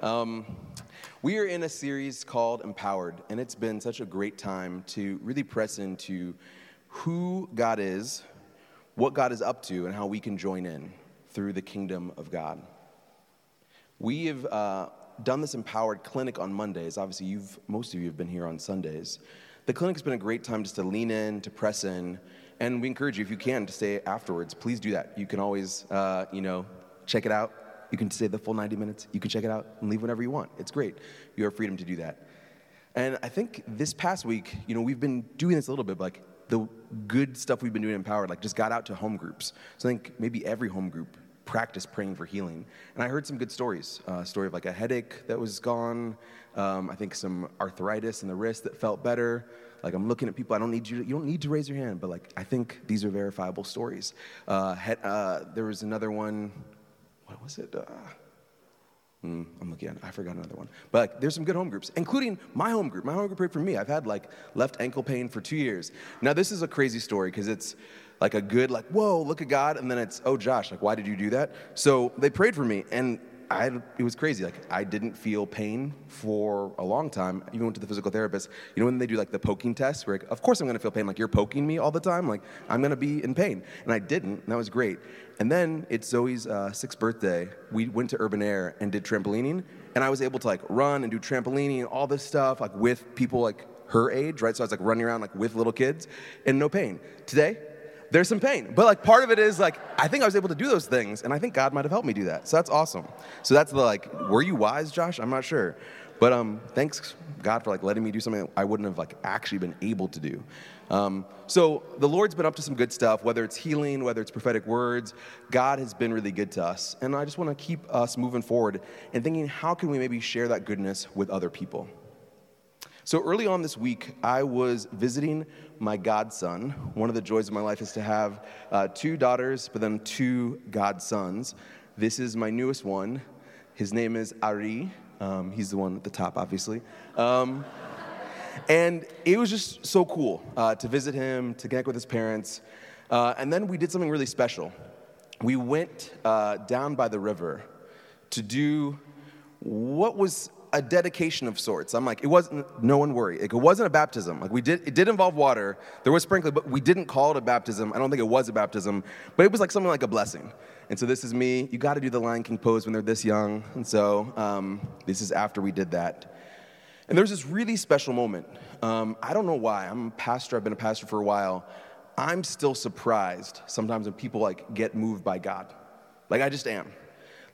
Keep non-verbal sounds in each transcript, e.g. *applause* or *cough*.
Um, we are in a series called Empowered, and it's been such a great time to really press into who God is, what God is up to, and how we can join in through the kingdom of God. We have uh, done this Empowered clinic on Mondays. Obviously, you've, most of you have been here on Sundays. The clinic has been a great time just to lean in, to press in, and we encourage you, if you can, to stay afterwards. Please do that. You can always, uh, you know, check it out you can stay the full 90 minutes. You can check it out and leave whenever you want. It's great. You have freedom to do that. And I think this past week, you know, we've been doing this a little bit, like the good stuff we've been doing in Empowered, like just got out to home groups. So I think maybe every home group practice praying for healing. And I heard some good stories. A uh, story of like a headache that was gone. Um, I think some arthritis in the wrist that felt better. Like I'm looking at people. I don't need you. To, you don't need to raise your hand, but like I think these are verifiable stories. Uh, had, uh, there was another one what was it? Uh, mm, I'm looking I forgot another one. But like, there's some good home groups, including my home group. My home group prayed for me. I've had like left ankle pain for two years. Now, this is a crazy story because it's like a good, like, whoa, look at God. And then it's, oh, Josh, like, why did you do that? So they prayed for me. And I, it was crazy. Like I didn't feel pain for a long time. I even went to the physical therapist. You know when they do like the poking test, where like, of course I'm to feel pain. Like you're poking me all the time. Like I'm to be in pain, and I didn't. And that was great. And then it's Zoe's uh, sixth birthday. We went to Urban Air and did trampolining, and I was able to like run and do trampolining and all this stuff like with people like her age, right? So I was like running around like with little kids, and no pain. Today, there's some pain. But like part of it is like I think I was able to do those things, and I think God might have helped me do that. So that's awesome. So that's the like, were you wise, Josh? I'm not sure. But um, thanks God for like letting me do something I wouldn't have like actually been able to do. Um, so the Lord's been up to some good stuff, whether it's healing, whether it's prophetic words. God has been really good to us, and I just want to keep us moving forward and thinking, how can we maybe share that goodness with other people? So early on this week, I was visiting my godson. One of the joys of my life is to have uh, two daughters, but then two godsons. This is my newest one. His name is Ari. Um, he's the one at the top, obviously. Um, and it was just so cool uh, to visit him, to connect with his parents. Uh, and then we did something really special. We went uh, down by the river to do what was a dedication of sorts. I'm like, it wasn't, no one worry. Like, it wasn't a baptism. Like we did, it did involve water. There was sprinkling, but we didn't call it a baptism. I don't think it was a baptism, but it was like something like a blessing. And so this is me. You got to do the Lion King pose when they're this young. And so um, this is after we did that. And there's this really special moment. Um, I don't know why. I'm a pastor. I've been a pastor for a while. I'm still surprised sometimes when people like get moved by God. Like I just am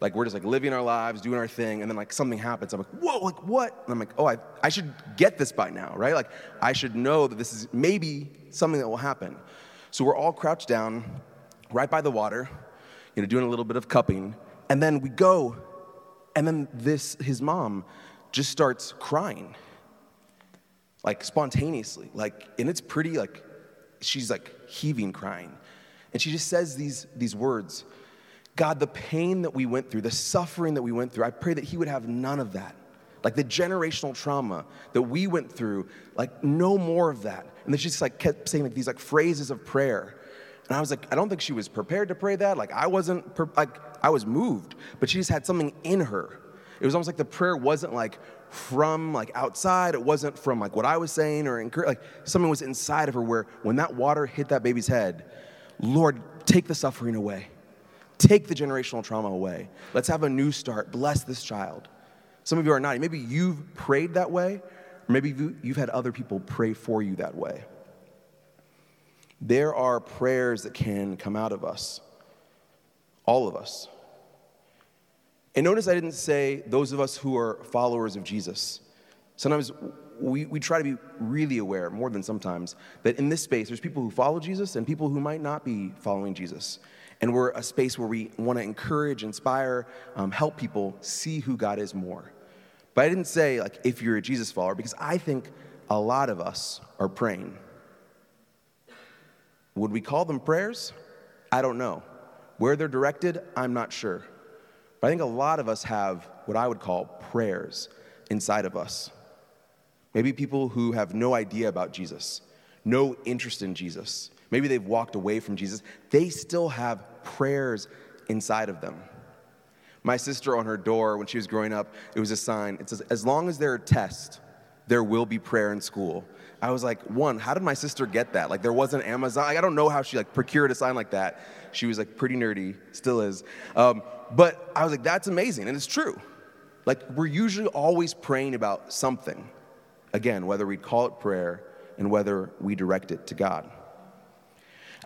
like we're just like living our lives, doing our thing, and then like something happens. I'm like, whoa, like what? And I'm like, oh, I, I should get this by now, right? Like I should know that this is maybe something that will happen. So we're all crouched down right by the water, you know, doing a little bit of cupping, and then we go, and then this, his mom just starts crying. Like spontaneously, like, and it's pretty like she's like heaving crying. And she just says these, these words God, the pain that we went through, the suffering that we went through, I pray that He would have none of that. Like the generational trauma that we went through, like no more of that. And then she just like kept saying like these like phrases of prayer. And I was like, I don't think she was prepared to pray that. Like I wasn't, per- like I was moved, but she just had something in her. It was almost like the prayer wasn't like from like outside. It wasn't from like what I was saying or. Like something was inside of her where when that water hit that baby's head, Lord, take the suffering away. Take the generational trauma away. Let's have a new start. Bless this child. Some of you are not. Maybe you've prayed that way, or maybe you've had other people pray for you that way. There are prayers that can come out of us, all of us. And notice I didn't say those of us who are followers of Jesus. Sometimes we, we try to be really aware, more than sometimes, that in this space there's people who follow Jesus and people who might not be following Jesus. And we're a space where we want to encourage, inspire, um, help people see who God is more. But I didn't say, like, if you're a Jesus follower, because I think a lot of us are praying. Would we call them prayers? I don't know. Where they're directed, I'm not sure. But I think a lot of us have what I would call prayers inside of us. Maybe people who have no idea about Jesus, no interest in Jesus, maybe they've walked away from Jesus, they still have prayers inside of them. My sister on her door when she was growing up, it was a sign. It says, As long as there are tests, there will be prayer in school. I was like, one, how did my sister get that? Like, there wasn't Amazon. I don't know how she like procured a sign like that. She was like pretty nerdy, still is. Um, but I was like, that's amazing, and it's true. Like, we're usually always praying about something. Again, whether we call it prayer and whether we direct it to God.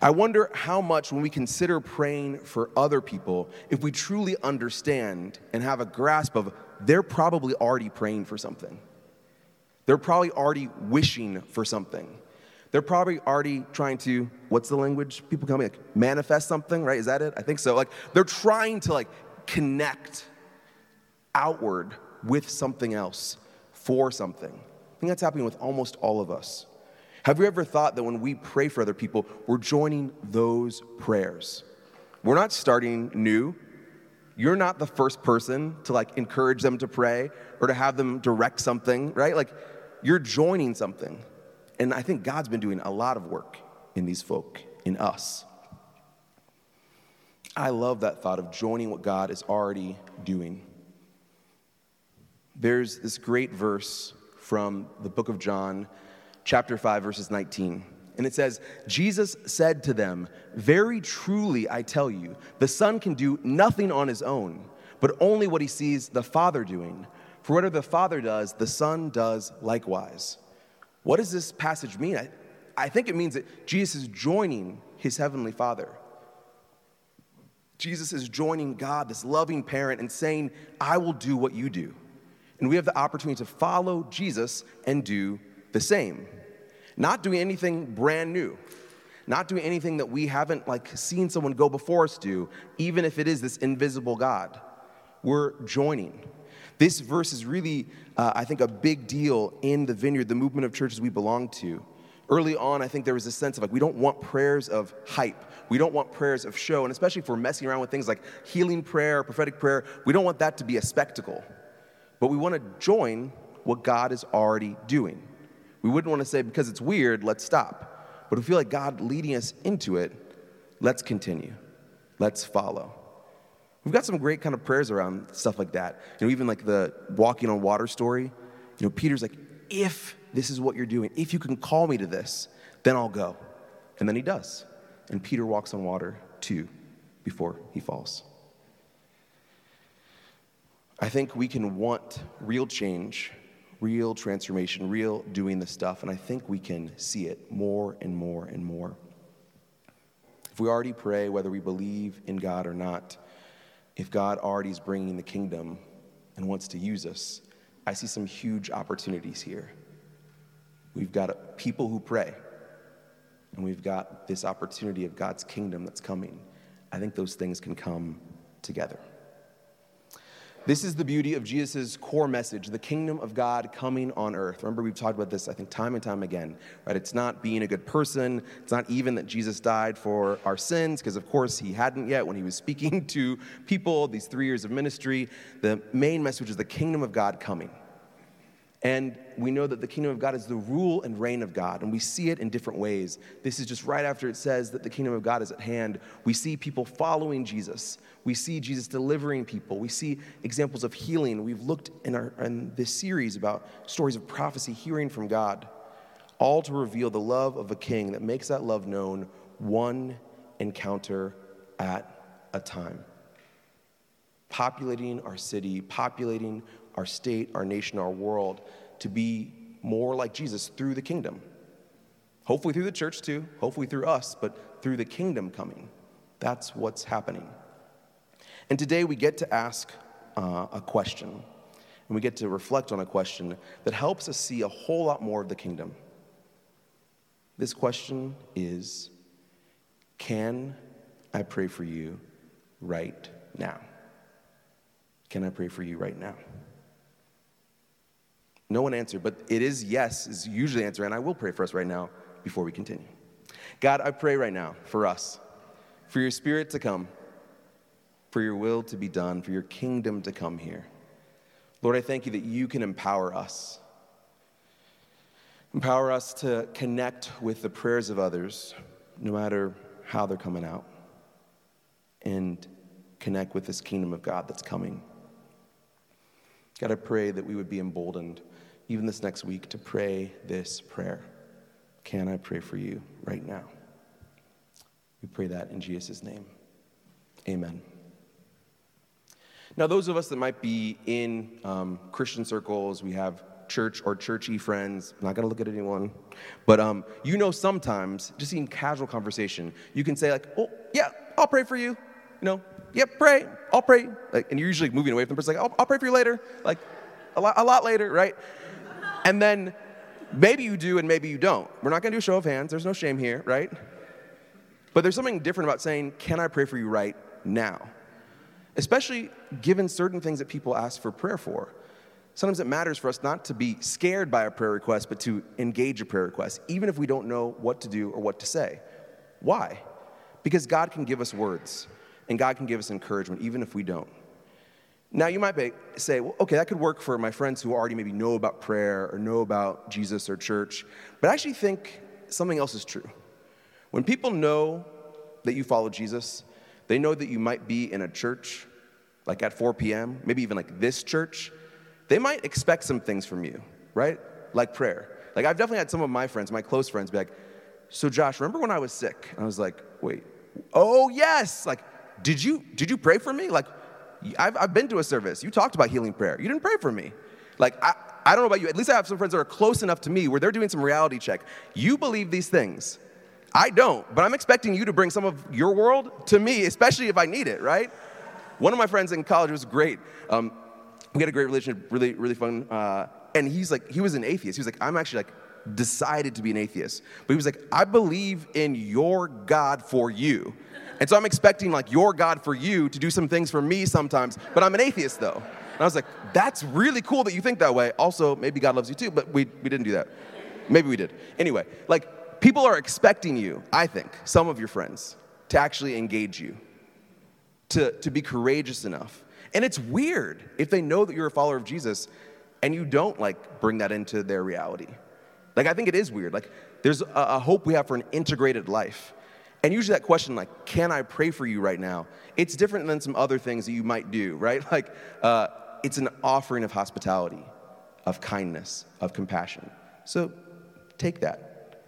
I wonder how much, when we consider praying for other people, if we truly understand and have a grasp of they're probably already praying for something. They're probably already wishing for something. They're probably already trying to, what's the language people call me? Like manifest something, right? Is that it? I think so. Like they're trying to like connect outward with something else for something. I think that's happening with almost all of us. Have you ever thought that when we pray for other people, we're joining those prayers? We're not starting new. You're not the first person to like encourage them to pray or to have them direct something, right? Like you're joining something. And I think God's been doing a lot of work in these folk, in us. I love that thought of joining what God is already doing. There's this great verse from the book of John, chapter 5, verses 19. And it says, Jesus said to them, Very truly I tell you, the Son can do nothing on his own, but only what he sees the Father doing. For whatever the Father does, the Son does likewise. What does this passage mean? I, I think it means that Jesus is joining his heavenly Father. Jesus is joining God, this loving parent, and saying, I will do what you do. And we have the opportunity to follow Jesus and do the same. Not doing anything brand new, not doing anything that we haven't like seen someone go before us do, even if it is this invisible God. We're joining. This verse is really, uh, I think, a big deal in the vineyard, the movement of churches we belong to. Early on, I think there was a sense of like, we don't want prayers of hype. We don't want prayers of show. And especially if we're messing around with things like healing prayer, prophetic prayer, we don't want that to be a spectacle. But we want to join what God is already doing. We wouldn't want to say, because it's weird, let's stop. But if we feel like God leading us into it, let's continue. Let's follow. We've got some great kind of prayers around stuff like that. You know, even like the walking on water story. You know, Peter's like, if this is what you're doing, if you can call me to this, then I'll go. And then he does. And Peter walks on water too before he falls. I think we can want real change, real transformation, real doing the stuff, and I think we can see it more and more and more. If we already pray, whether we believe in God or not, if God already is bringing the kingdom and wants to use us, I see some huge opportunities here. We've got people who pray, and we've got this opportunity of God's kingdom that's coming. I think those things can come together. This is the beauty of Jesus' core message, the kingdom of God coming on earth. Remember, we've talked about this, I think, time and time again, right? It's not being a good person. It's not even that Jesus died for our sins, because of course he hadn't yet when he was *laughs* speaking to people these three years of ministry. The main message is the kingdom of God coming. And we know that the kingdom of God is the rule and reign of God, and we see it in different ways. This is just right after it says that the kingdom of God is at hand. We see people following Jesus. We see Jesus delivering people. We see examples of healing. We've looked in, our, in this series about stories of prophecy, hearing from God, all to reveal the love of a king that makes that love known one encounter at a time. Populating our city, populating our state, our nation, our world to be more like Jesus through the kingdom. Hopefully through the church too, hopefully through us, but through the kingdom coming. That's what's happening. And today we get to ask uh, a question, and we get to reflect on a question that helps us see a whole lot more of the kingdom. This question is Can I pray for you right now? Can I pray for you right now? No one answered, but it is yes, is usually the answer, and I will pray for us right now before we continue. God, I pray right now for us, for your spirit to come, for your will to be done, for your kingdom to come here. Lord, I thank you that you can empower us. Empower us to connect with the prayers of others, no matter how they're coming out. And connect with this kingdom of God that's coming. God, I pray that we would be emboldened, even this next week, to pray this prayer. Can I pray for you right now? We pray that in Jesus' name. Amen. Now, those of us that might be in um, Christian circles, we have church or churchy friends. I'm not going to look at anyone, but um, you know, sometimes just in casual conversation, you can say like, "Oh, yeah, I'll pray for you." You know, "Yep, pray. I'll pray." Like, and you're usually moving away from the person, like, "I'll, I'll pray for you later," like a lot, a lot later, right? And then maybe you do, and maybe you don't. We're not going to do a show of hands. There's no shame here, right? But there's something different about saying, "Can I pray for you right now?" Especially given certain things that people ask for prayer for. Sometimes it matters for us not to be scared by a prayer request, but to engage a prayer request, even if we don't know what to do or what to say. Why? Because God can give us words, and God can give us encouragement, even if we don't. Now, you might be, say, well, okay, that could work for my friends who already maybe know about prayer or know about Jesus or church, but I actually think something else is true. When people know that you follow Jesus, they know that you might be in a church, like at 4 p.m., maybe even like this church, they might expect some things from you, right? Like prayer. Like I've definitely had some of my friends, my close friends, be like, "So Josh, remember when I was sick?" And I was like, "Wait, oh yes!" Like, did you did you pray for me? Like, I've I've been to a service. You talked about healing prayer. You didn't pray for me. Like I I don't know about you. At least I have some friends that are close enough to me where they're doing some reality check. You believe these things. I don't, but I'm expecting you to bring some of your world to me, especially if I need it, right? One of my friends in college was great. Um, we had a great relationship, really, really fun. Uh, and he's like, he was an atheist. He was like, I'm actually like decided to be an atheist. But he was like, I believe in your God for you. And so I'm expecting like your God for you to do some things for me sometimes, but I'm an atheist though. And I was like, that's really cool that you think that way. Also, maybe God loves you too, but we, we didn't do that. Maybe we did. Anyway, like people are expecting you, I think, some of your friends, to actually engage you, to, to be courageous enough and it's weird if they know that you're a follower of Jesus and you don't like bring that into their reality. Like I think it is weird. Like there's a, a hope we have for an integrated life. And usually that question, like, can I pray for you right now? It's different than some other things that you might do, right? *laughs* Like, uh, it's an offering of hospitality, of kindness, of compassion. So take that.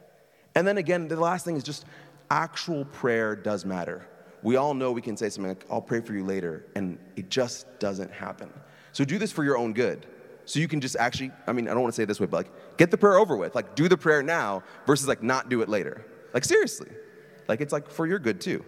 And then again, the last thing is just actual prayer does matter we all know we can say something like, I'll pray for you later, and it just doesn't happen. So do this for your own good. So you can just actually, I mean, I don't want to say it this way, but like, get the prayer over with. Like, do the prayer now versus like not do it later. Like, seriously. Like, it's like for your good too.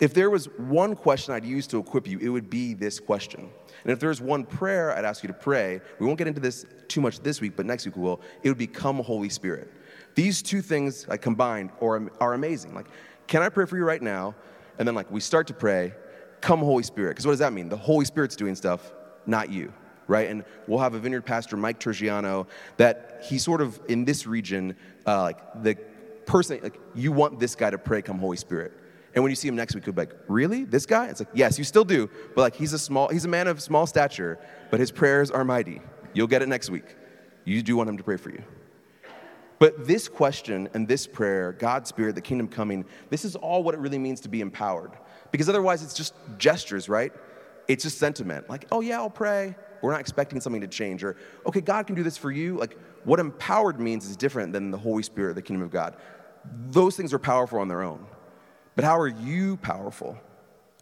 If there was one question I'd use to equip you, it would be this question. And if there's one prayer I'd ask you to pray, we won't get into this too much this week, but next week we will, it would be come Holy Spirit. These two things like, combined are, are amazing. Like, can I pray for you right now? And then, like, we start to pray, come, Holy Spirit. Because what does that mean? The Holy Spirit's doing stuff, not you, right? And we'll have a vineyard pastor, Mike Turrigiano, that he sort of, in this region, uh, like, the person, like, you want this guy to pray, come, Holy Spirit. And when you see him next week, you'll be like, really? This guy? It's like, yes, you still do. But like, he's a small, he's a man of small stature, but his prayers are mighty. You'll get it next week. You do want him to pray for you. But this question and this prayer, God's Spirit, the kingdom coming, this is all what it really means to be empowered. Because otherwise, it's just gestures, right? It's just sentiment. Like, oh, yeah, I'll pray. We're not expecting something to change. Or, okay, God can do this for you. Like, what empowered means is different than the Holy Spirit, the kingdom of God. Those things are powerful on their own. But how are you powerful?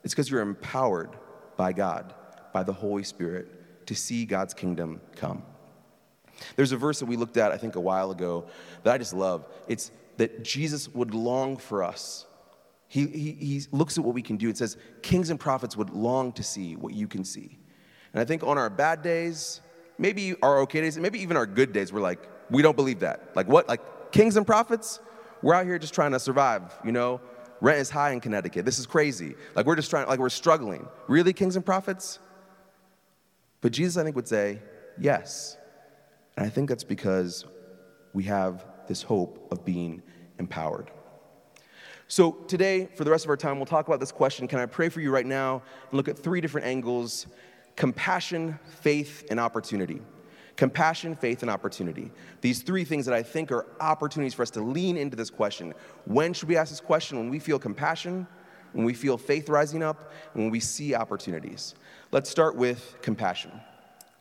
It's because you're empowered by God, by the Holy Spirit, to see God's kingdom come. There's a verse that we looked at, I think, a while ago that I just love. It's that Jesus would long for us. He, he, he looks at what we can do. It says, Kings and prophets would long to see what you can see. And I think on our bad days, maybe our okay days, maybe even our good days, we're like, we don't believe that. Like, what? Like, kings and prophets? We're out here just trying to survive, you know? Rent is high in Connecticut. This is crazy. Like, we're just trying, like, we're struggling. Really, kings and prophets? But Jesus, I think, would say, yes. And I think that's because we have this hope of being empowered. So, today, for the rest of our time, we'll talk about this question Can I pray for you right now? And look at three different angles compassion, faith, and opportunity. Compassion, faith, and opportunity. These three things that I think are opportunities for us to lean into this question. When should we ask this question? When we feel compassion, when we feel faith rising up, and when we see opportunities. Let's start with compassion.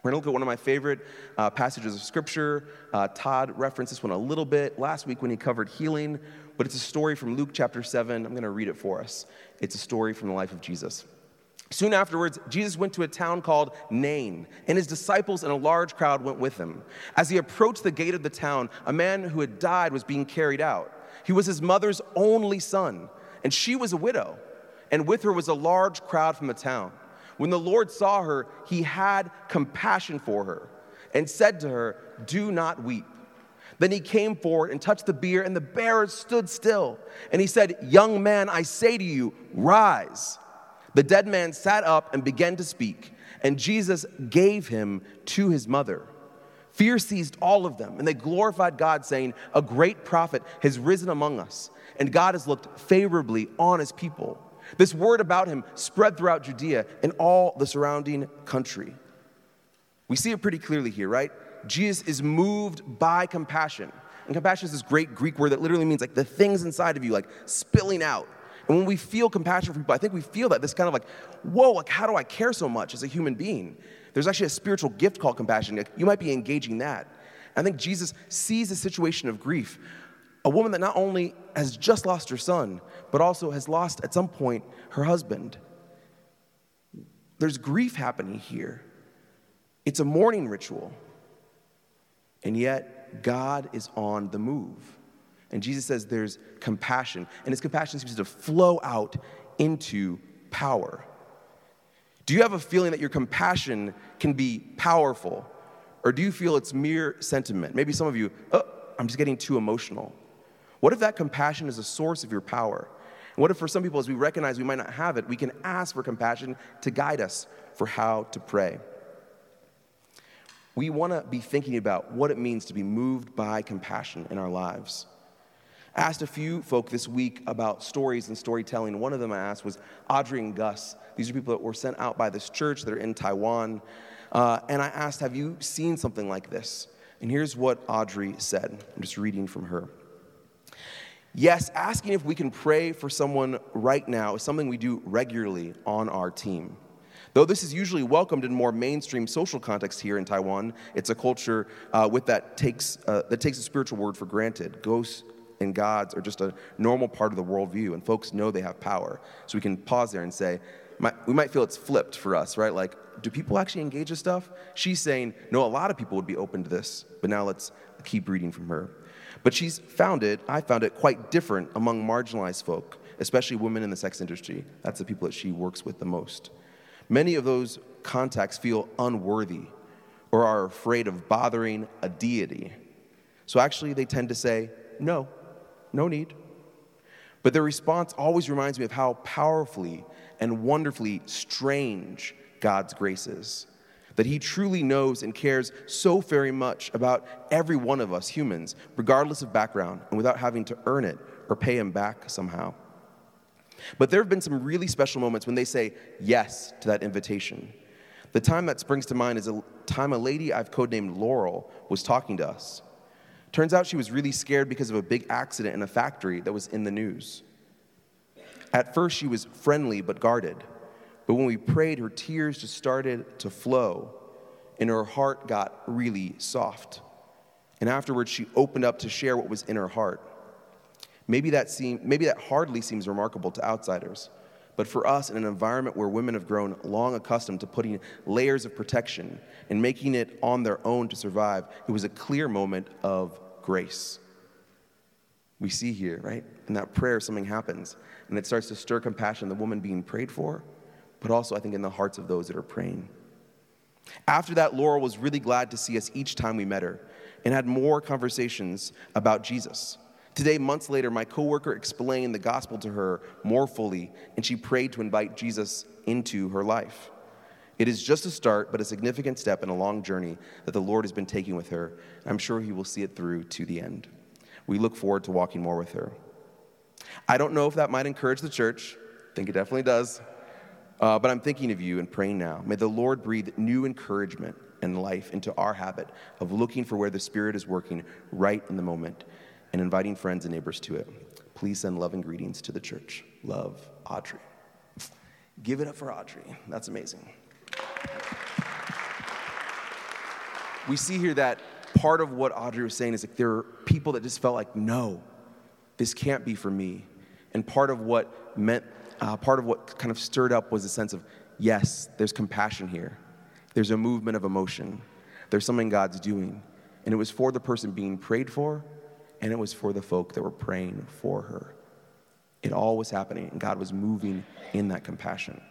We're going to look at one of my favorite uh, passages of scripture. Uh, Todd referenced this one a little bit last week when he covered healing, but it's a story from Luke chapter 7. I'm going to read it for us. It's a story from the life of Jesus. Soon afterwards, Jesus went to a town called Nain, and his disciples and a large crowd went with him. As he approached the gate of the town, a man who had died was being carried out. He was his mother's only son, and she was a widow, and with her was a large crowd from the town. When the Lord saw her, he had compassion for her and said to her, Do not weep. Then he came forward and touched the bier, and the bearer stood still. And he said, Young man, I say to you, rise. The dead man sat up and began to speak, and Jesus gave him to his mother. Fear seized all of them, and they glorified God, saying, A great prophet has risen among us, and God has looked favorably on his people. This word about him spread throughout Judea and all the surrounding country. We see it pretty clearly here, right? Jesus is moved by compassion. And compassion is this great Greek word that literally means like the things inside of you, like spilling out. And when we feel compassion for people, I think we feel that this kind of like, whoa, like how do I care so much as a human being? There's actually a spiritual gift called compassion. Like, you might be engaging that. I think Jesus sees a situation of grief a woman that not only has just lost her son, but also has lost at some point her husband. There's grief happening here. It's a mourning ritual. And yet, God is on the move. And Jesus says there's compassion, and his compassion seems to flow out into power. Do you have a feeling that your compassion can be powerful? Or do you feel it's mere sentiment? Maybe some of you, oh, I'm just getting too emotional. What if that compassion is a source of your power? What if, for some people, as we recognize we might not have it, we can ask for compassion to guide us for how to pray? We want to be thinking about what it means to be moved by compassion in our lives. Asked a few folk this week about stories and storytelling. One of them I asked was Audrey and Gus. These are people that were sent out by this church that are in Taiwan. Uh, and I asked, Have you seen something like this? And here's what Audrey said. I'm just reading from her. Yes, asking if we can pray for someone right now is something we do regularly on our team. Though this is usually welcomed in more mainstream social context here in Taiwan, it's a culture uh, with that takes, uh, that takes a spiritual word for granted. Ghosts and gods are just a normal part of the worldview, and folks know they have power. So we can pause there and say, we might feel it's flipped for us, right? Like, do people actually engage with stuff? She's saying, no, a lot of people would be open to this, but now let's keep reading from her. But she's found it, I found it quite different among marginalized folk, especially women in the sex industry. That's the people that she works with the most. Many of those contacts feel unworthy or are afraid of bothering a deity. So actually, they tend to say, no, no need. But their response always reminds me of how powerfully and wonderfully strange God's grace is that He truly knows and cares so very much about every one of us humans, regardless of background, and without having to earn it or pay Him back somehow. But there have been some really special moments when they say yes to that invitation. The time that springs to mind is a time a lady I've codenamed Laurel was talking to us. Turns out she was really scared because of a big accident in a factory that was in the news. At first, she was friendly but guarded. But when we prayed, her tears just started to flow, and her heart got really soft. And afterwards, she opened up to share what was in her heart. Maybe that, seem, maybe that hardly seems remarkable to outsiders, but for us, in an environment where women have grown long accustomed to putting layers of protection and making it on their own to survive, it was a clear moment of grace. We see here, right? In that prayer, something happens, and it starts to stir compassion, the woman being prayed for but also, I think, in the hearts of those that are praying. After that, Laurel was really glad to see us each time we met her and had more conversations about Jesus. Today, months later, my coworker explained the gospel to her more fully, and she prayed to invite Jesus into her life. It is just a start, but a significant step in a long journey that the Lord has been taking with her. I'm sure He will see it through to the end. We look forward to walking more with her. I don't know if that might encourage the church. I think it definitely does. Uh, but I'm thinking of you and praying now. May the Lord breathe new encouragement and life into our habit of looking for where the Spirit is working right in the moment and inviting friends and neighbors to it. Please send loving greetings to the church. Love, Audrey. Give it up for Audrey. That's amazing. We see here that part of what Audrey was saying is like there are people that just felt like, no, this can't be for me. And part of what meant, uh, part of what kind of stirred up was a sense of, yes, there's compassion here. There's a movement of emotion. There's something God's doing. And it was for the person being prayed for, and it was for the folk that were praying for her. It all was happening, and God was moving in that compassion.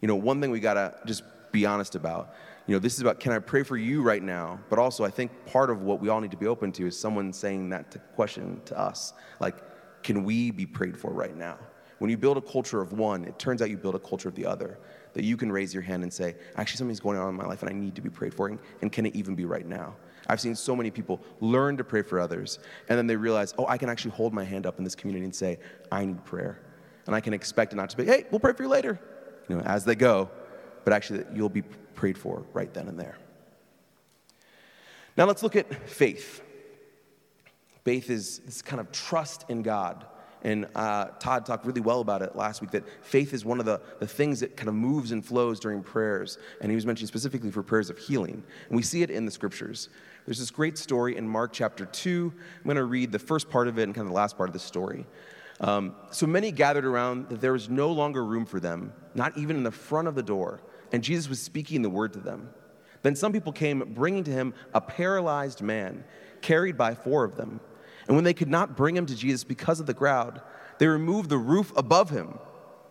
You know, one thing we gotta just be honest about you know, this is about can I pray for you right now? But also, I think part of what we all need to be open to is someone saying that question to us like, can we be prayed for right now? When you build a culture of one, it turns out you build a culture of the other. That you can raise your hand and say, actually, something's going on in my life and I need to be prayed for. And can it even be right now? I've seen so many people learn to pray for others, and then they realize, oh, I can actually hold my hand up in this community and say, I need prayer. And I can expect it not to be, hey, we'll pray for you later, you know, as they go, but actually you'll be prayed for right then and there. Now let's look at faith. Faith is this kind of trust in God. And uh, Todd talked really well about it last week that faith is one of the, the things that kind of moves and flows during prayers. And he was mentioning specifically for prayers of healing. And we see it in the scriptures. There's this great story in Mark chapter 2. I'm going to read the first part of it and kind of the last part of the story. Um, so many gathered around that there was no longer room for them, not even in the front of the door and Jesus was speaking the word to them. Then some people came, bringing to him a paralyzed man, carried by four of them. And when they could not bring him to Jesus because of the crowd, they removed the roof above him.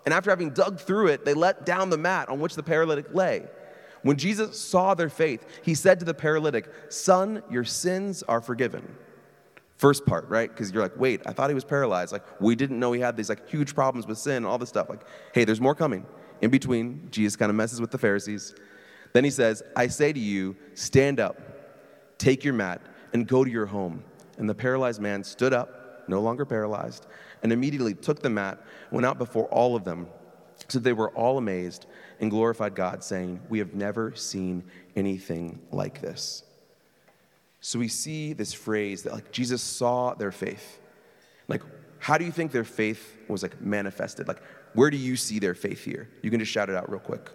And after having dug through it, they let down the mat on which the paralytic lay. When Jesus saw their faith, he said to the paralytic, Son, your sins are forgiven. First part, right? Because you're like, wait, I thought he was paralyzed. Like, we didn't know he had these like huge problems with sin, and all this stuff. Like, hey, there's more coming. In between, Jesus kind of messes with the Pharisees. Then he says, I say to you, stand up, take your mat, and go to your home. And the paralyzed man stood up, no longer paralyzed, and immediately took the mat, went out before all of them. So they were all amazed and glorified God, saying, We have never seen anything like this. So we see this phrase that like Jesus saw their faith. Like, how do you think their faith was like manifested? Like, where do you see their faith here? You can just shout it out real quick.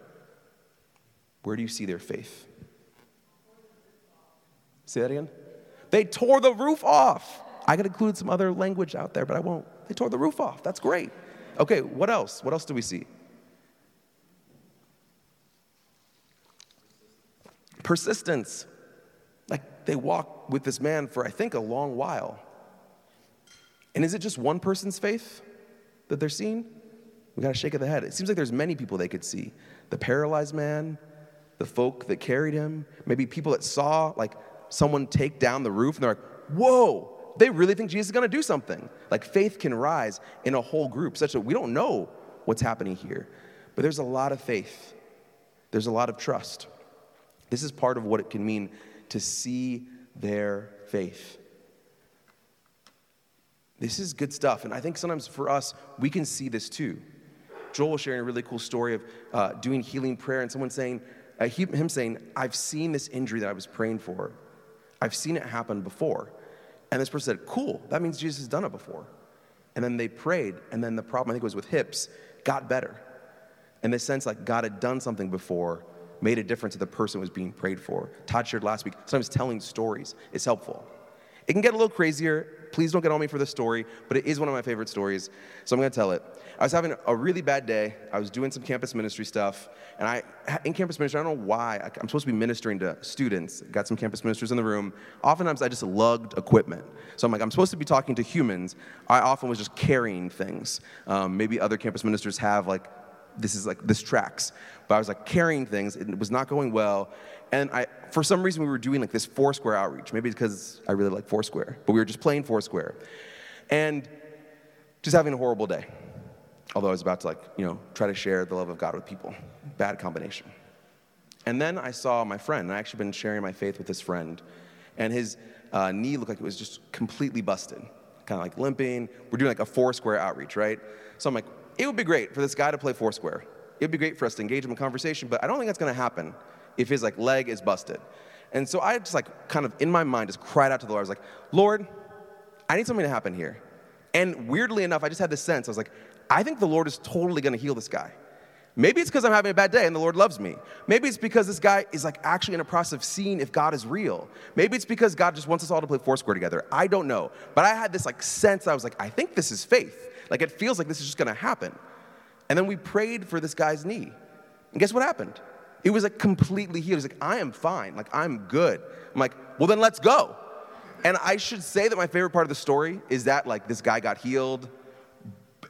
Where do you see their faith? Say that again. They tore the roof off. I could include some other language out there, but I won't. They tore the roof off. That's great. Okay, what else? What else do we see? Persistence. Like they walk with this man for, I think, a long while. And is it just one person's faith that they're seeing? We got to shake of the head. It seems like there's many people they could see the paralyzed man, the folk that carried him, maybe people that saw like someone take down the roof and they're like, whoa, they really think Jesus is going to do something. Like faith can rise in a whole group, such that we don't know what's happening here. But there's a lot of faith, there's a lot of trust. This is part of what it can mean to see their faith. This is good stuff. And I think sometimes for us, we can see this too. Joel was sharing a really cool story of uh, doing healing prayer and someone saying, uh, he, him saying, I've seen this injury that I was praying for. I've seen it happen before. And this person said, Cool, that means Jesus has done it before. And then they prayed, and then the problem, I think was with hips, got better. And they sense like God had done something before, made a difference to the person who was being prayed for. Todd shared last week, sometimes telling stories is helpful. It can get a little crazier Please don't get on me for the story, but it is one of my favorite stories, so I'm gonna tell it. I was having a really bad day. I was doing some campus ministry stuff, and I, in campus ministry, I don't know why, I'm supposed to be ministering to students. Got some campus ministers in the room. Oftentimes, I just lugged equipment. So I'm like, I'm supposed to be talking to humans. I often was just carrying things. Um, maybe other campus ministers have like this is like this tracks but i was like carrying things it was not going well and I, for some reason, we were doing like this Foursquare outreach. Maybe because I really like Foursquare, but we were just playing Foursquare, and just having a horrible day. Although I was about to like, you know, try to share the love of God with people. Bad combination. And then I saw my friend. I actually been sharing my faith with this friend, and his uh, knee looked like it was just completely busted, kind of like limping. We're doing like a Foursquare outreach, right? So I'm like, it would be great for this guy to play Foursquare. It would be great for us to engage him in conversation, but I don't think that's going to happen if his like leg is busted. And so I just like kind of in my mind just cried out to the Lord. I was like, Lord, I need something to happen here. And weirdly enough, I just had this sense I was like, I think the Lord is totally going to heal this guy. Maybe it's because I'm having a bad day and the Lord loves me. Maybe it's because this guy is like actually in a process of seeing if God is real. Maybe it's because God just wants us all to play Foursquare together. I don't know. But I had this like sense I was like, I think this is faith. Like it feels like this is just gonna happen. And then we prayed for this guy's knee. And guess what happened? It was like completely healed. He's like, I am fine. Like I'm good. I'm like, well then let's go. And I should say that my favorite part of the story is that like this guy got healed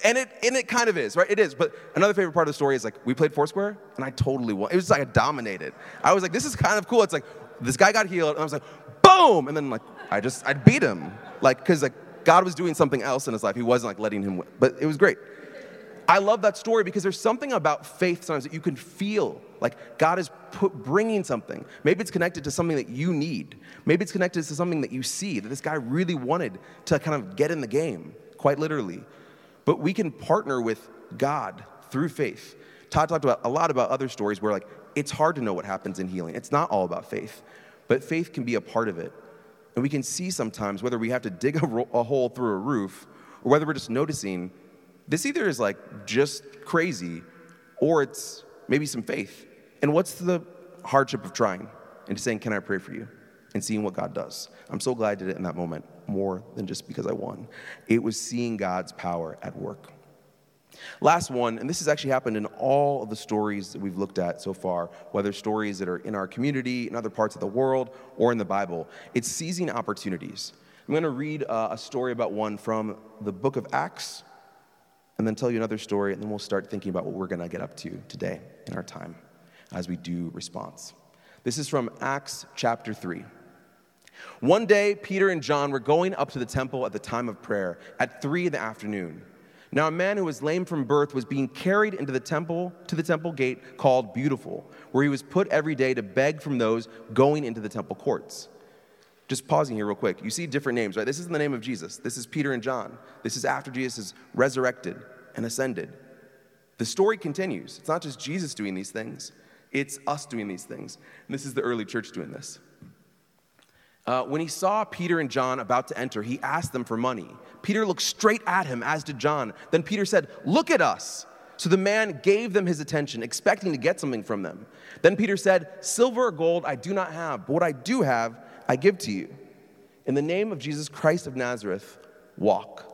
and it, and it kind of is, right? It is. But another favorite part of the story is like, we played Foursquare, and I totally won. It was like I dominated. I was like, this is kind of cool. It's like, this guy got healed, and I was like, boom! And then like, I just, I beat him. Like, because like, God was doing something else in his life. He wasn't like letting him. But it was great. I love that story because there's something about faith sometimes that you can feel like God is put, bringing something. Maybe it's connected to something that you need. Maybe it's connected to something that you see that this guy really wanted to kind of get in the game, quite literally. But we can partner with God through faith. Todd talked about a lot about other stories where like it's hard to know what happens in healing. It's not all about faith, but faith can be a part of it. And we can see sometimes whether we have to dig a, ro- a hole through a roof or whether we're just noticing this either is like just crazy or it's maybe some faith. And what's the hardship of trying and saying, Can I pray for you? And seeing what God does. I'm so glad I did it in that moment more than just because I won. It was seeing God's power at work. Last one, and this has actually happened in all of the stories that we've looked at so far, whether stories that are in our community, in other parts of the world, or in the Bible, it's seizing opportunities. I'm going to read uh, a story about one from the book of Acts, and then tell you another story, and then we'll start thinking about what we're going to get up to today in our time as we do response. This is from Acts chapter 3. One day, Peter and John were going up to the temple at the time of prayer at three in the afternoon. Now, a man who was lame from birth was being carried into the temple to the temple gate called Beautiful, where he was put every day to beg from those going into the temple courts. Just pausing here, real quick. You see different names, right? This is in the name of Jesus. This is Peter and John. This is after Jesus is resurrected and ascended. The story continues. It's not just Jesus doing these things, it's us doing these things. And this is the early church doing this. Uh, when he saw Peter and John about to enter, he asked them for money. Peter looked straight at him, as did John. Then Peter said, Look at us. So the man gave them his attention, expecting to get something from them. Then Peter said, Silver or gold I do not have, but what I do have, I give to you. In the name of Jesus Christ of Nazareth, walk.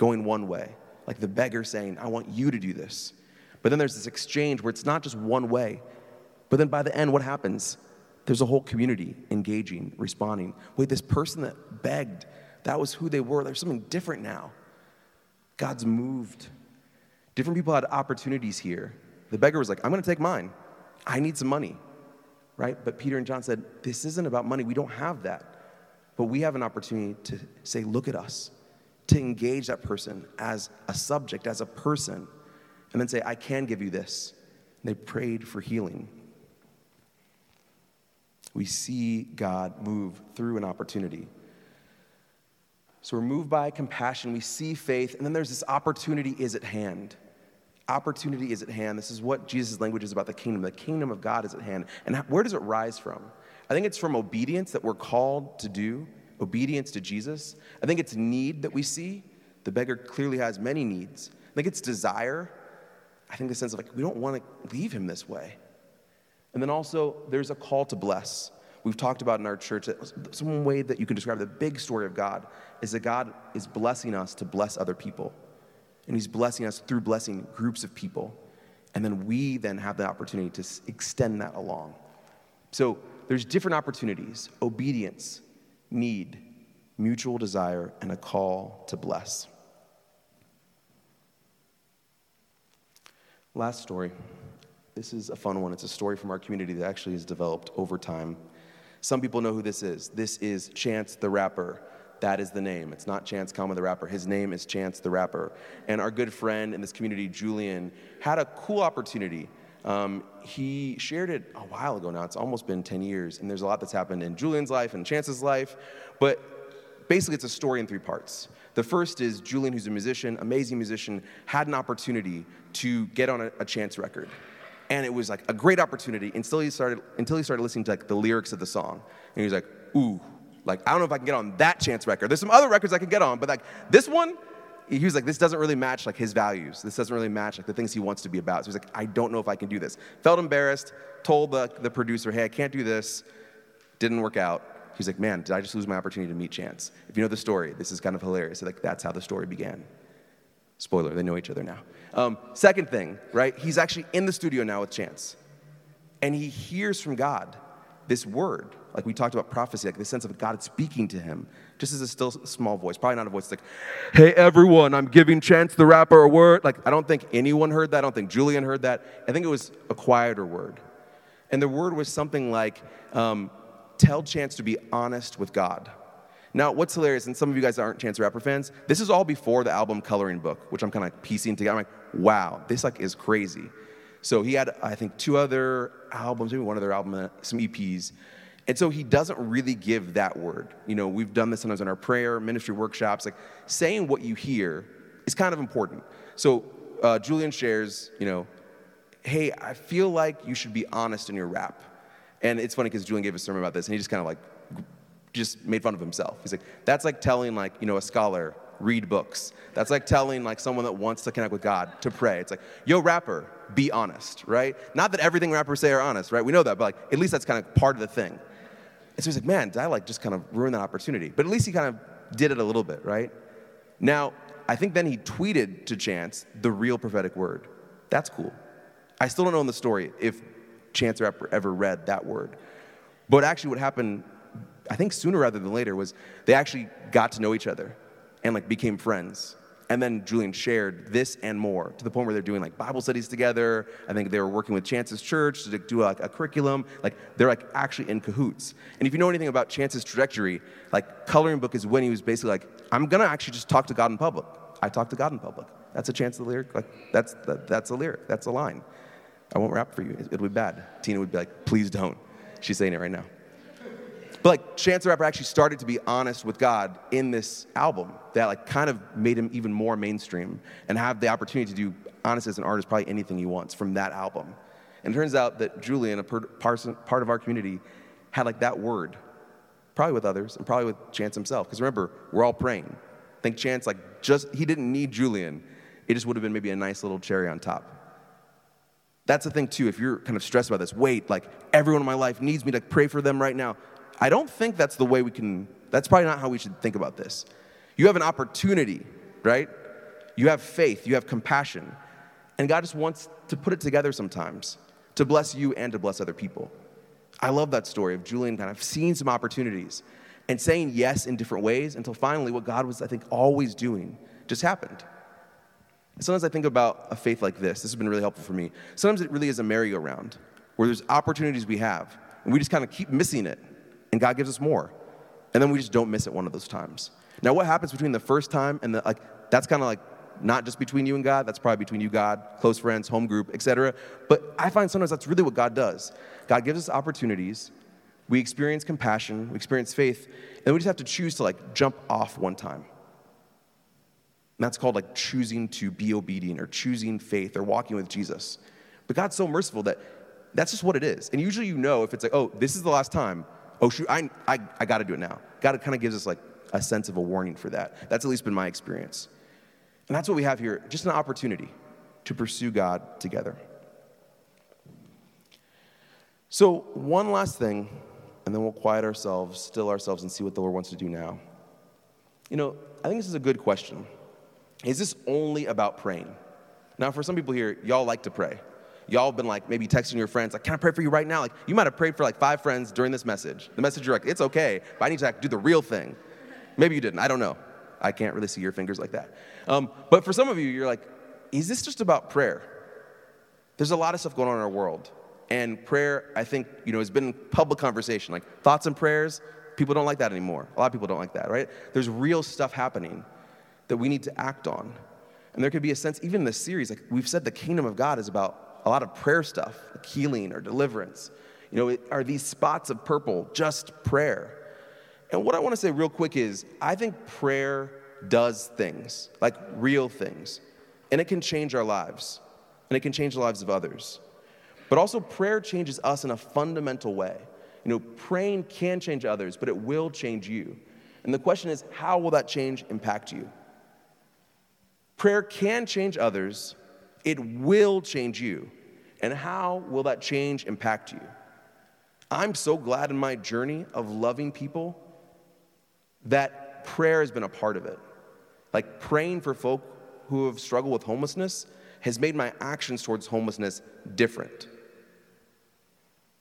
going one way, like the beggar saying, I want you to do this. But then there's this exchange where it's not just one way, but then by the end, what happens? There's a whole community engaging, responding. Wait, this person that begged, that was who they were. There's something different now. God's moved. Different people had opportunities here. The beggar was like, I'm going to take mine. I need some money, right? But Peter and John said, This isn't about money. We don't have that. But we have an opportunity to say, Look at us, to engage that person as a subject, as a person, and then say, I can give you this. And they prayed for healing we see God move through an opportunity. So we're moved by compassion, we see faith, and then there's this opportunity is at hand. Opportunity is at hand. This is what Jesus' language is about the kingdom. The kingdom of God is at hand. And where does it rise from? I think it's from obedience that we're called to do, obedience to Jesus. I think it's need that we see. The beggar clearly has many needs. I think it's desire. I think the sense of like, we don't want to leave him this way. And then also, there's a call to bless. We've talked about in our church that some way that you can describe the big story of God is that God is blessing us to bless other people. And He's blessing us through blessing groups of people. And then we then have the opportunity to extend that along. So there's different opportunities obedience, need, mutual desire, and a call to bless. Last story. This is a fun one. It's a story from our community that actually has developed over time. Some people know who this is. This is Chance the Rapper. That is the name. It's not Chance Kama the rapper. His name is Chance the rapper. And our good friend in this community, Julian, had a cool opportunity. Um, he shared it a while ago now. It's almost been 10 years. And there's a lot that's happened in Julian's life and Chance's life. But basically, it's a story in three parts. The first is Julian, who's a musician, amazing musician, had an opportunity to get on a, a Chance record. And it was like a great opportunity until he started, until he started listening to like the lyrics of the song. And he was like, ooh, like, I don't know if I can get on that chance record. There's some other records I could get on, but like this one, he was like, this doesn't really match like his values. This doesn't really match like the things he wants to be about. So he's like, I don't know if I can do this. Felt embarrassed, told the, the producer, hey, I can't do this. Didn't work out. He's like, man, did I just lose my opportunity to meet Chance? If you know the story, this is kind of hilarious. So like, that's how the story began. Spoiler, they know each other now. Um, second thing, right? He's actually in the studio now with Chance. And he hears from God this word like we talked about prophecy, like the sense of God speaking to him, just as a still small voice, probably not a voice like, hey everyone, I'm giving Chance the rapper a word. Like, I don't think anyone heard that. I don't think Julian heard that. I think it was a quieter word. And the word was something like, um, tell Chance to be honest with God. Now, what's hilarious, and some of you guys aren't Chance the Rapper fans, this is all before the album Coloring Book, which I'm kind of like piecing together. I'm like, wow, this like is crazy. So he had, I think, two other albums, maybe one other album, uh, some EPs. And so he doesn't really give that word. You know, we've done this sometimes in our prayer, ministry workshops. Like saying what you hear is kind of important. So uh, Julian shares, you know, hey, I feel like you should be honest in your rap. And it's funny because Julian gave a sermon about this, and he just kind of like, just made fun of himself. He's like, that's like telling like, you know, a scholar, read books. That's like telling like someone that wants to connect with God to pray. It's like, yo, rapper, be honest, right? Not that everything rappers say are honest, right? We know that, but like, at least that's kind of part of the thing. And so he's like, man, did I like just kind of ruin that opportunity? But at least he kind of did it a little bit, right? Now, I think then he tweeted to Chance the real prophetic word. That's cool. I still don't know in the story if Chance ever read that word. But actually, what happened, I think sooner rather than later, was they actually got to know each other and like became friends. And then Julian shared this and more to the point where they're doing like Bible studies together. I think they were working with Chance's church to do a, a curriculum. Like they're like actually in cahoots. And if you know anything about Chance's trajectory, like coloring book is when he was basically like, I'm gonna actually just talk to God in public. I talk to God in public. That's a chance of the lyric. Like that's that, that's a lyric. That's a line. I won't rap for you. It'll be bad. Tina would be like, please don't. She's saying it right now. But like Chance the Rapper actually started to be honest with God in this album that like kind of made him even more mainstream and have the opportunity to do honest as an artist probably anything he wants from that album. And it turns out that Julian, a part of our community, had like that word, probably with others and probably with Chance himself. Because remember, we're all praying. I think Chance like just he didn't need Julian. It just would have been maybe a nice little cherry on top. That's the thing too. If you're kind of stressed about this, wait, like everyone in my life needs me to pray for them right now. I don't think that's the way we can, that's probably not how we should think about this. You have an opportunity, right? You have faith, you have compassion. And God just wants to put it together sometimes to bless you and to bless other people. I love that story of Julian kind of seeing some opportunities and saying yes in different ways until finally what God was, I think, always doing just happened. Sometimes I think about a faith like this. This has been really helpful for me. Sometimes it really is a merry-go-round where there's opportunities we have and we just kind of keep missing it and God gives us more. And then we just don't miss it one of those times. Now, what happens between the first time and the, like, that's kind of like not just between you and God, that's probably between you, God, close friends, home group, etc. But I find sometimes that's really what God does. God gives us opportunities, we experience compassion, we experience faith, and we just have to choose to like jump off one time. And that's called like choosing to be obedient or choosing faith or walking with Jesus. But God's so merciful that that's just what it is. And usually you know if it's like, oh, this is the last time, oh, shoot, I, I, I got to do it now. God kind of gives us like a sense of a warning for that. That's at least been my experience. And that's what we have here just an opportunity to pursue God together. So, one last thing, and then we'll quiet ourselves, still ourselves, and see what the Lord wants to do now. You know, I think this is a good question. Is this only about praying? Now, for some people here, y'all like to pray y'all have been like maybe texting your friends, like, can I pray for you right now? Like, you might have prayed for like five friends during this message. The message you're like, it's okay, but I need to like, do the real thing. Maybe you didn't, I don't know. I can't really see your fingers like that. Um, but for some of you, you're like, is this just about prayer? There's a lot of stuff going on in our world. And prayer, I think, you know, has been public conversation. Like thoughts and prayers, People don't like that anymore. A lot of people don't like that, right? There's real stuff happening that we need to act on. And there could be a sense, even in this series, like we've said, the kingdom of God is about a lot of prayer stuff, like healing or deliverance. You know, it, are these spots of purple just prayer? And what I want to say real quick is I think prayer does things, like real things, and it can change our lives, and it can change the lives of others. But also, prayer changes us in a fundamental way. You know, praying can change others, but it will change you. And the question is, how will that change impact you? Prayer can change others, it will change you. And how will that change impact you? I'm so glad in my journey of loving people that prayer has been a part of it. Like praying for folk who have struggled with homelessness has made my actions towards homelessness different.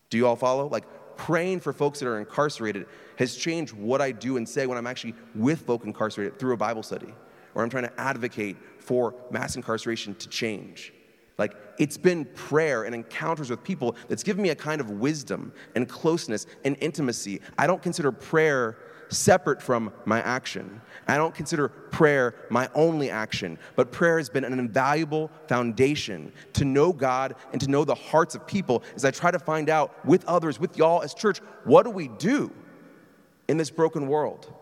Do you all follow? Like praying for folks that are incarcerated has changed what I do and say when I'm actually with folk incarcerated through a Bible study, or I'm trying to advocate for mass incarceration to change. Like, it's been prayer and encounters with people that's given me a kind of wisdom and closeness and intimacy. I don't consider prayer separate from my action. I don't consider prayer my only action, but prayer has been an invaluable foundation to know God and to know the hearts of people as I try to find out with others, with y'all as church, what do we do in this broken world?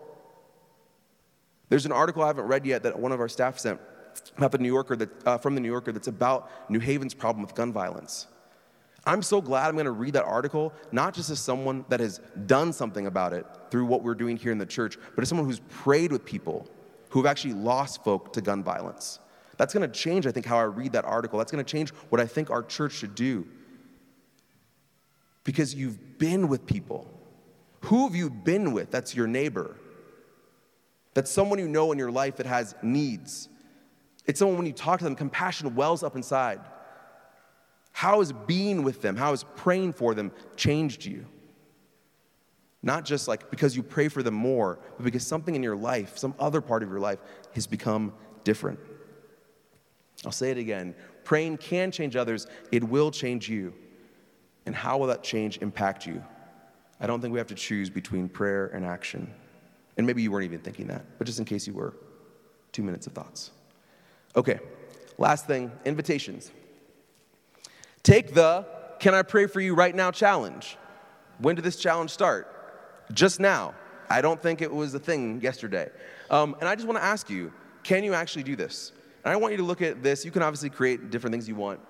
There's an article I haven't read yet that one of our staff sent about the New Yorker that, uh, from the New Yorker that's about New Haven's problem with gun violence. I'm so glad I'm going to read that article, not just as someone that has done something about it through what we're doing here in the church, but as someone who's prayed with people who have actually lost folk to gun violence. That's going to change, I think, how I read that article. That's going to change what I think our church should do. Because you've been with people. Who have you been with that's your neighbor? That's someone you know in your life that has needs. It's someone when you talk to them, compassion wells up inside. How has being with them, how has praying for them changed you? Not just like because you pray for them more, but because something in your life, some other part of your life, has become different. I'll say it again praying can change others, it will change you. And how will that change impact you? I don't think we have to choose between prayer and action. And maybe you weren't even thinking that, but just in case you were, two minutes of thoughts. Okay, last thing invitations. Take the Can I Pray for You Right Now challenge. When did this challenge start? Just now. I don't think it was a thing yesterday. Um, and I just want to ask you can you actually do this? And I want you to look at this. You can obviously create different things you want.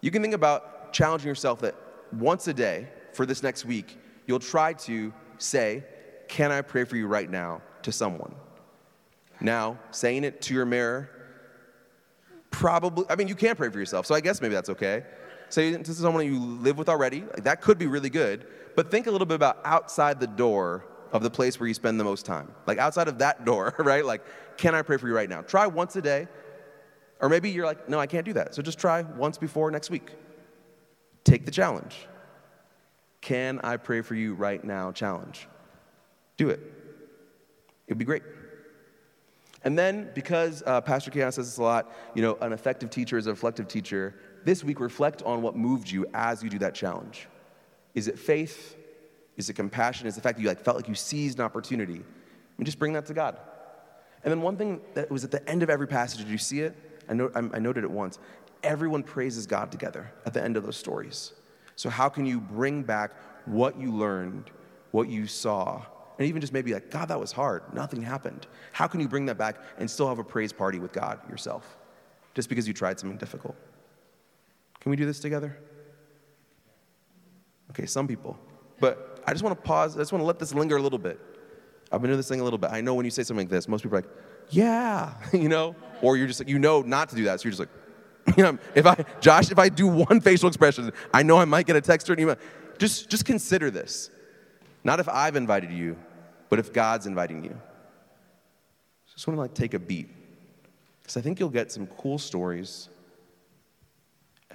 You can think about challenging yourself that once a day for this next week, you'll try to say, Can I pray for you right now to someone? Now, saying it to your mirror, probably, I mean, you can pray for yourself, so I guess maybe that's okay. Say to someone you live with already, like that could be really good. But think a little bit about outside the door of the place where you spend the most time. Like outside of that *laughs* door, right? Like, can I pray for you right now? Try once a day. Or maybe you're like, no, I can't do that. So just try once before next week. Take the challenge. Can I pray for you right now? Challenge. Do it. It'd be great. And then, because uh, Pastor Keon says this a lot, you know, an effective teacher is a reflective teacher this week, reflect on what moved you as you do that challenge. Is it faith? Is it compassion? Is it the fact that you like, felt like you seized an opportunity? And just bring that to God. And then one thing that was at the end of every passage, did you see it? I, know, I noted it once. Everyone praises God together at the end of those stories. So, how can you bring back what you learned, what you saw, and even just maybe like, God, that was hard. Nothing happened. How can you bring that back and still have a praise party with God yourself just because you tried something difficult? Can we do this together? Okay, some people. But I just want to pause. I just want to let this linger a little bit. I've been doing this thing a little bit. I know when you say something like this, most people are like, yeah, *laughs* you know? Or you're just like, you know not to do that. So you're just like, *laughs* you know, if I, Josh, if I do one facial expression, I know I might get a text or an email. Just, just consider this. Not if I've invited you, but if God's inviting you. Just want to like take a beat. Because I think you'll get some cool stories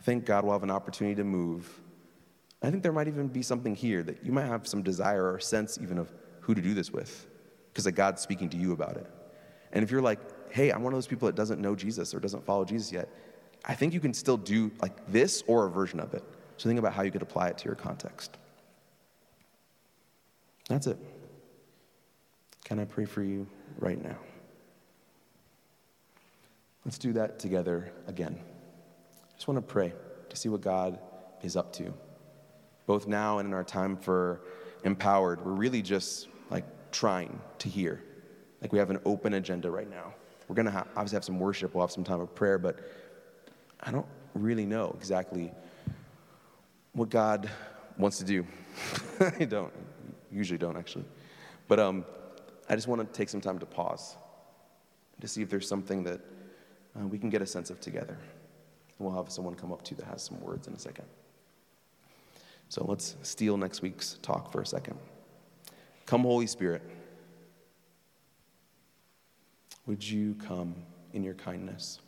I think God will have an opportunity to move. I think there might even be something here that you might have some desire or sense even of who to do this with, because like God's speaking to you about it. And if you're like, hey, I'm one of those people that doesn't know Jesus or doesn't follow Jesus yet, I think you can still do like this or a version of it. So think about how you could apply it to your context. That's it. Can I pray for you right now? Let's do that together again. I just want to pray to see what God is up to. Both now and in our time for empowered, we're really just like trying to hear. Like we have an open agenda right now. We're going to ha- obviously have some worship, we'll have some time of prayer, but I don't really know exactly what God wants to do. *laughs* I don't, usually don't actually. But um, I just want to take some time to pause to see if there's something that uh, we can get a sense of together. And we'll have someone come up to you that has some words in a second. So let's steal next week's talk for a second. Come, Holy Spirit. Would you come in your kindness?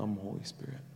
Come, Holy Spirit.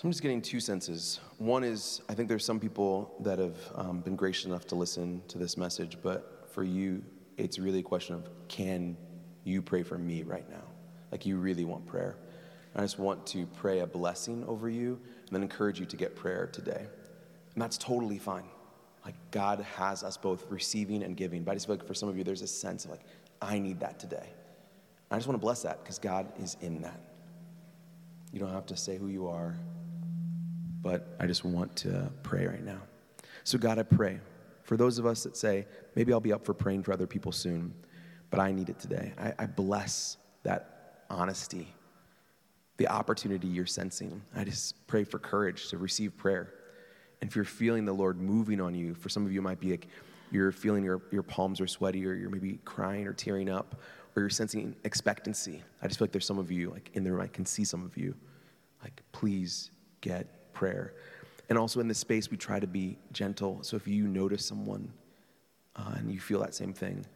So I'm just getting two senses. One is I think there's some people that have um, been gracious enough to listen to this message, but for you, it's really a question of can you pray for me right now? Like you really want prayer. I just want to pray a blessing over you and then encourage you to get prayer today. And that's totally fine. Like God has us both receiving and giving. But I just feel like for some of you, there's a sense of like, I need that today. I just want to bless that because God is in that. You don't have to say who you are but I just want to pray right now. So, God, I pray for those of us that say, maybe I'll be up for praying for other people soon, but I need it today. I, I bless that honesty, the opportunity you're sensing. I just pray for courage to receive prayer. And if you're feeling the Lord moving on you, for some of you, it might be like you're feeling your, your palms are sweaty, or you're maybe crying or tearing up, or you're sensing expectancy. I just feel like there's some of you, like in the room, I can see some of you. Like, please get prayer. And also in this space, we try to be gentle. So if you notice someone uh, and you feel that same thing,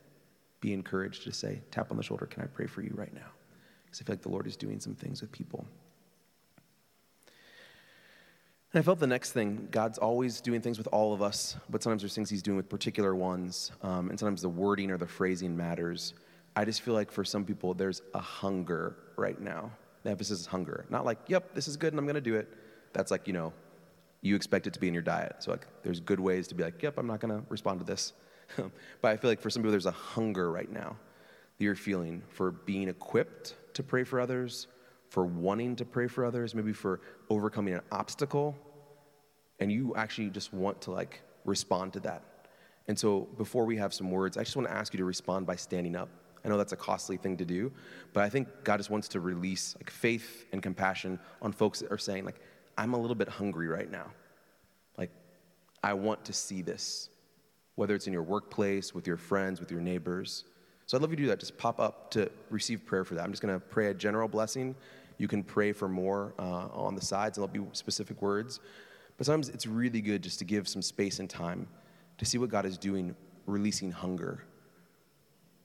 be encouraged to say, tap on the shoulder, can I pray for you right now? Because I feel like the Lord is doing some things with people. And I felt the next thing, God's always doing things with all of us, but sometimes there's things He's doing with particular ones, um, and sometimes the wording or the phrasing matters. I just feel like for some people, there's a hunger right now. The emphasis is hunger. Not like, yep, this is good and I'm going to do it that's like, you know, you expect it to be in your diet. So like there's good ways to be like, yep, I'm not gonna respond to this. *laughs* but I feel like for some people there's a hunger right now that you're feeling for being equipped to pray for others, for wanting to pray for others, maybe for overcoming an obstacle, and you actually just want to like respond to that. And so before we have some words, I just want to ask you to respond by standing up. I know that's a costly thing to do, but I think God just wants to release like faith and compassion on folks that are saying like, I'm a little bit hungry right now. Like, I want to see this, whether it's in your workplace, with your friends, with your neighbors. So I'd love you to do that. Just pop up to receive prayer for that. I'm just going to pray a general blessing. You can pray for more uh, on the sides, and there'll be specific words. But sometimes it's really good just to give some space and time to see what God is doing, releasing hunger.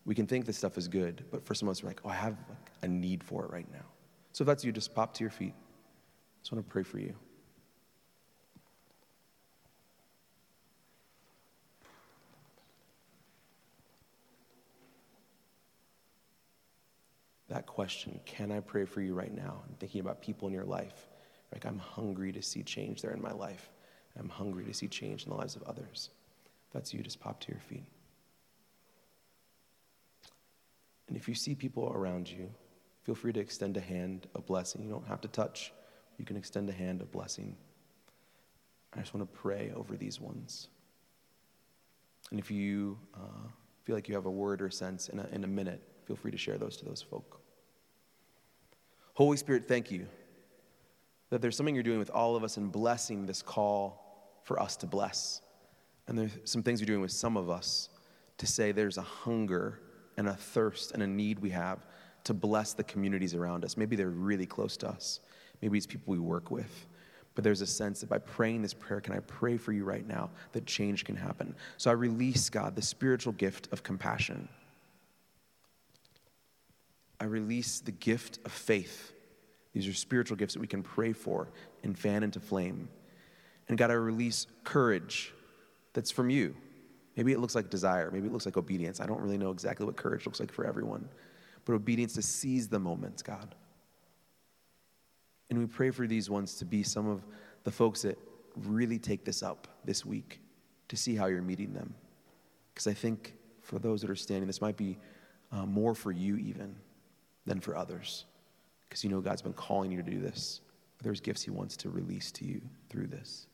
We can think this stuff is good, but for some of us, we're like, oh, I have like a need for it right now. So if that's you, just pop to your feet. I just want to pray for you. That question, can I pray for you right now? I'm thinking about people in your life. Like, I'm hungry to see change there in my life. I'm hungry to see change in the lives of others. If that's you, just pop to your feet. And if you see people around you, feel free to extend a hand, a blessing. You don't have to touch you can extend a hand of blessing. I just want to pray over these ones. And if you uh, feel like you have a word or sense in a, in a minute, feel free to share those to those folk. Holy Spirit, thank you that there's something you're doing with all of us in blessing this call for us to bless. And there's some things you're doing with some of us to say there's a hunger and a thirst and a need we have to bless the communities around us. Maybe they're really close to us, maybe it's people we work with. But there's a sense that by praying this prayer, can I pray for you right now that change can happen? So I release, God, the spiritual gift of compassion. I release the gift of faith. These are spiritual gifts that we can pray for and fan into flame. And God, I release courage that's from you. Maybe it looks like desire. Maybe it looks like obedience. I don't really know exactly what courage looks like for everyone. But obedience to seize the moments, God. And we pray for these ones to be some of the folks that really take this up this week to see how you're meeting them. Because I think for those that are standing, this might be uh, more for you even than for others. Because you know God's been calling you to do this. There's gifts He wants to release to you through this.